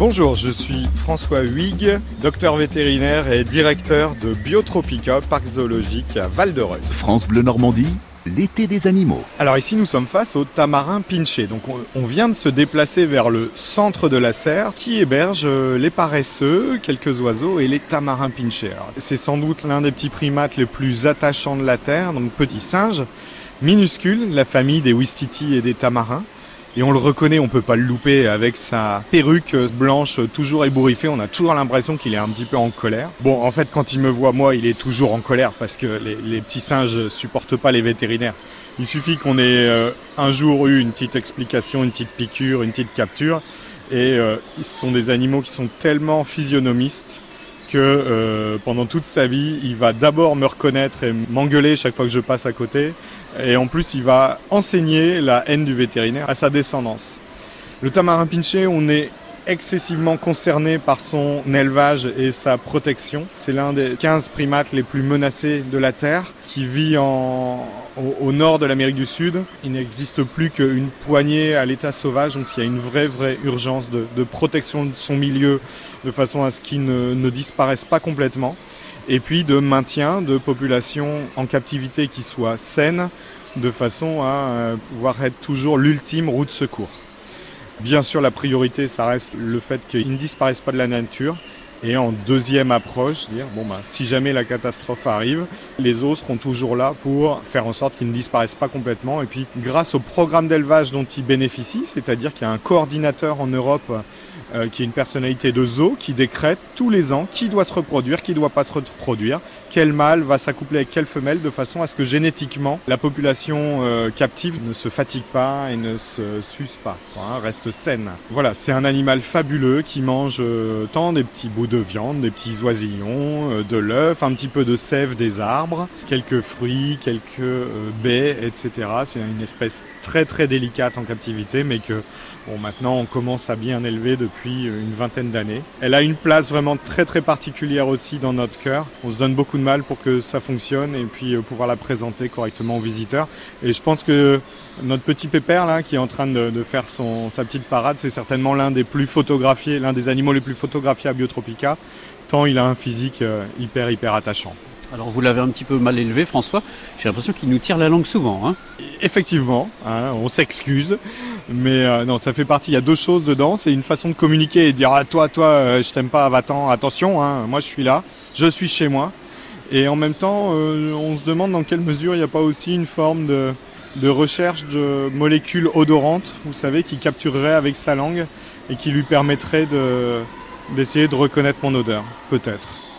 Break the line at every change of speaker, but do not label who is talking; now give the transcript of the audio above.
Bonjour, je suis François Huyghe, docteur vétérinaire et directeur de Biotropica, parc zoologique à Val-de-Reuil.
France Bleu Normandie, l'été des animaux.
Alors ici nous sommes face au tamarin pinché. Donc on, vient de se déplacer vers le centre de la serre qui héberge euh, les paresseux, quelques oiseaux et les tamarins pinchés. C'est sans doute l'un des petits primates les plus attachants de la Terre, donc petit singe, minuscule, la famille des Ouistiti et des tamarins. Et on le reconnaît, on peut pas le louper avec sa perruque blanche toujours ébouriffée. On a toujours l'impression qu'il est un petit peu en colère. Bon, en fait, quand il me voit, moi, il est toujours en colère parce que les, petits singes supportent pas les vétérinaires. Il suffit qu'on ait euh, un jour eu une petite explication, une petite piqûre, une petite capture. Et euh, ce sont des animaux qui sont tellement physionomistes que euh, pendant toute sa vie, il va d'abord me reconnaître et m'engueuler chaque fois que je passe à côté. Et en plus, il va enseigner la haine du vétérinaire à sa descendance. Le tamarin pinché, on est excessivement concerné par son élevage et sa protection. C'est l'un des 15 primates les plus menacés de la Terre, qui vit en, au, nord de l'Amérique du Sud. Il n'existe plus qu'une poignée à l'état sauvage, donc il y a une vraie, vraie urgence de, protection de son milieu, de façon à ce qu'il ne, disparaisse pas complètement et puis de maintien de populations en captivité qui soient saines, de façon à euh, pouvoir être toujours l'ultime route de secours. Bien sûr, la priorité, ça reste le fait qu'ils ne disparaissent pas de la nature. Et en deuxième approche, dire bon bah si jamais la catastrophe arrive, les eaux seront toujours là pour faire en sorte qu'ils ne disparaissent pas complètement. Et puis grâce au programme d'élevage dont ils bénéficient, c'est-à-dire qu'il y a un coordinateur en Europe euh, qui est une personnalité de zoo qui décrète tous les ans qui doit se reproduire, qui ne doit pas se reproduire, quel mâle va s'accoupler avec quelle femelle, de façon à ce que génétiquement la population euh, captive ne se fatigue pas et ne se suce pas, quoi, hein, reste saine. Voilà, c'est un animal fabuleux qui mange euh, tant des petits bouts de viande, des petits oisillons, euh, de l'œuf, un petit peu de sève des arbres, quelques fruits, quelques baies, etc. C'est une espèce très très délicate en captivité, mais que bon, maintenant on commence à bien élever depuis une vingtaine d'années. Elle a une place vraiment très très particulière aussi dans notre cœur. On se donne beaucoup de mal pour que ça fonctionne et puis euh, pouvoir la présenter correctement aux visiteurs. Et je pense que notre petit pépère là, qui est en train de, de faire son, sa petite parade, c'est certainement l'un des plus photographiés, l'un des animaux les plus photographiés à Biotropica, tant il a un physique euh, hyper hyper attachant.
Alors vous l'avez un petit peu mal élevé, François. J'ai l'impression qu'il nous tire la langue souvent. Hein
Effectivement, hein, on s'excuse, mais euh, non, ça fait partie. Il y a deux choses dedans. C'est une façon de communiquer et de dire ah, toi, toi, euh, je t'aime pas, va-t'en, attention, hein, moi je suis là, je suis chez moi. Et en même temps, euh, on se demande dans quelle mesure il n'y a pas aussi une forme de, recherche de molécules odorantes, vous savez, qui capturerait avec sa langue et qui lui permettrait de, d'essayer de reconnaître mon odeur, peut-être.